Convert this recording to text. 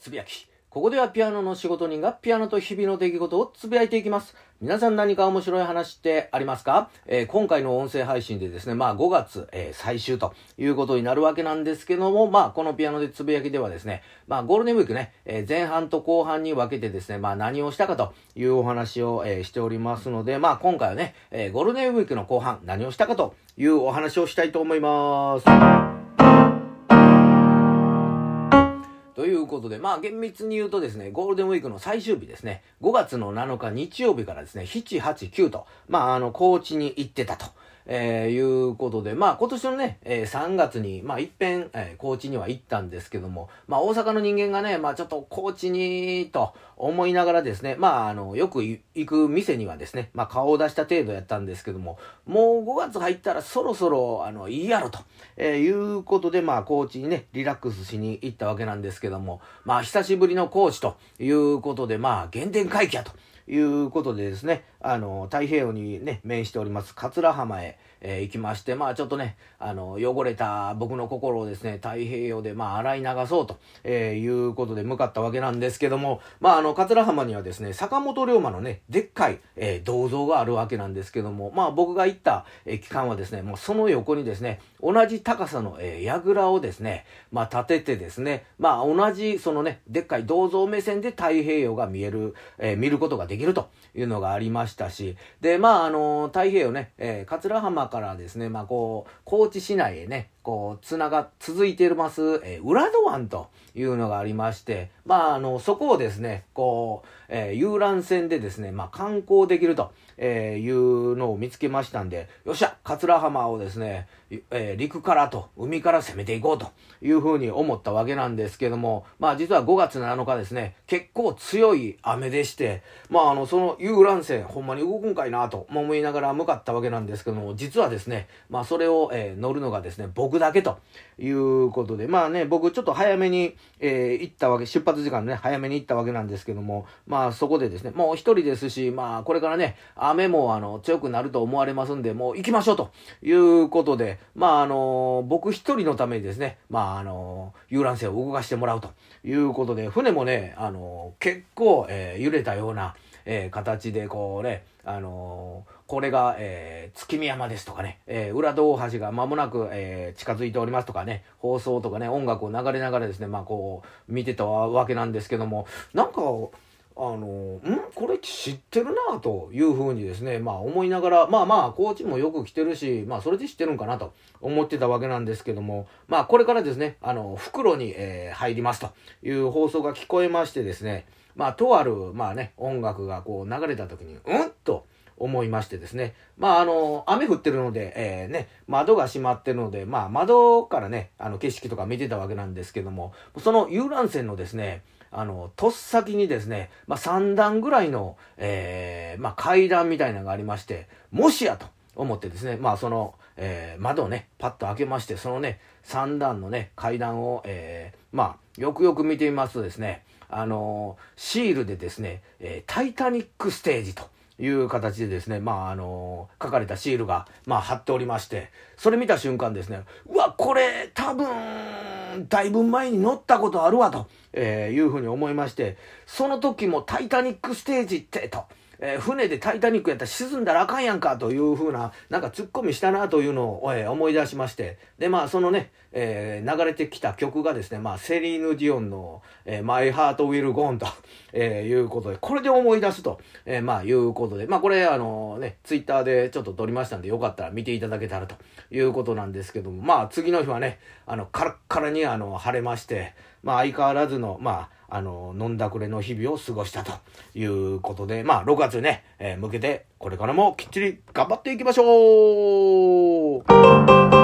つぶやき。ここではピアノの仕事人がピアノと日々の出来事をつぶやいていきます。皆さん何か面白い話ってありますか、えー今回の音声配信でですね、まあ5月、えー最終ということになるわけなんですけども、まあこのピアノでつぶやきではですね、まあゴールデンウィークね、えー前半と後半に分けてですね、まあ何をしたかというお話を、えしておりますので、まあ今回はね、えゴールデンウィークの後半何をしたかというお話をしたいと思います。ことで、まあ厳密に言うとですね、ゴールデンウィークの最終日ですね、5月の7日日曜日からですね、7、8、9と、まああの、高知に行ってたと。えーいうことで、まあ今年のね、えー3月に、まあ一遍、えー高知には行ったんですけども、まあ大阪の人間がね、まあちょっと高知に、と思いながらですね、まああの、よく行く店にはですね、まあ顔を出した程度やったんですけども、もう5月入ったらそろそろ、あの、いいやろと、えーいうことで、まあ高知にね、リラックスしに行ったわけなんですけども、まあ久しぶりの高知ということで、まあ原点回帰やと。いうことでですね、あの、太平洋にね、面しております、桂浜へ、えー行きまして、まあちょっとね、あの、汚れた僕の心をですね、太平洋で、まあ洗い流そうと、えーいうことで向かったわけなんですけども、まああの、桂浜にはですね、坂本龍馬のね、でっかい、えー銅像があるわけなんですけども、まあ僕が行った、えー期間はですね、もうその横にですね、同じ高さの、えー櫓をですね、まあ立ててですね、まあ同じそのね、でっかい銅像目線で太平洋が見える、えー見ることができるというのがありましてしたし、で、まああの太平洋ね、えー桂浜からですね、まあこう、高知市内へね、こう、つなが、続いています、えー浦戸湾というのがありまして、まああの、そこをですね、こう、えー遊覧船でですね、まあ観光できると、えーいうのを見つけましたんで、よっしゃ、桂浜をですね、えー陸からと海から攻めていこうというふうに思ったわけなんですけども、まあ実は5月7日ですね、結構強い雨でして、まああの、その遊覧船、ほんまに動くんかいなと思いながら向かったわけなんですけども、実はですね、まあそれを、えー乗るのがですね、僕だけということで、まあね、僕ちょっと早めに、えー行ったわけ、出発時間ね、早めに行ったわけなんですけども、まあそこでですね、もう一人ですし、まあこれからね、雨もあの強くなると思われますんで、もう行きましょうということで、まああの、僕一人のためにですね、まああの、遊覧船を動かしてもらうということで、船もね、あの、結構、え揺れたような、え形でこうね、あのーこれが、えー月見山ですとかね、えー裏戸大橋が間もなく、えー近づいておりますとかね、放送とかね、音楽を流れながらですね、まあこう、見てたわけなんですけども、なんか、あのん？これ知ってるなというふうにですね、まあ思いながら、まあまあ、高知もよく来てるし、まあそれで知ってるんかなと思ってたわけなんですけども、まあこれからですね、あの、袋に、えー入りますという放送が聞こえましてですね、まあとある、まあね、音楽がこう流れた時に、うん、思いましてですね。まあ、あの、雨降ってるので、えーね、窓が閉まってるので、まあ、窓からね、あの、景色とか見てたわけなんですけども、その遊覧船のですね、あの、とっさきにですね、まあ、3段ぐらいの、えーまあ、階段みたいなのがありまして、もしやと思ってですね、まあ、その、えー窓をね、パッと開けまして、そのね、3段のね、階段を、えーまあ、よくよく見てみますとですね、あのシールでですね、えタイタニックステージと、いう形でですね、まあ、あの書かれたシールが、まあ、貼っておりまして、それ見た瞬間ですね、うわ、これ、多分、だいぶ前に乗ったことあるわ、と、えーいうふうに思いまして、その時もタイタニックステージって、と、えー船でタイタニックやったら沈んだらあかんやんかというふうな、なんかツッコミしたなというのを、えー思い出しまして、で、まあ、そのね、えー流れてきた曲がですね、まあ、セリーヌ・ディオンの、えー、My Heart Will Go On と、えーいうことで、これで思い出すと、えーまあ、いうことで、まあ、これ、あのね、ツイッターでちょっと撮りましたんで、よかったら見ていただけたらということなんですけども、まあ、次の日はね、あの、カラッカラに、あの、晴れまして、まあ、相変わらずの、まあ、あの、飲んだくれの日々を過ごしたということで、まあ、6月ね、えー向けて、これからもきっちり頑張っていきましょう。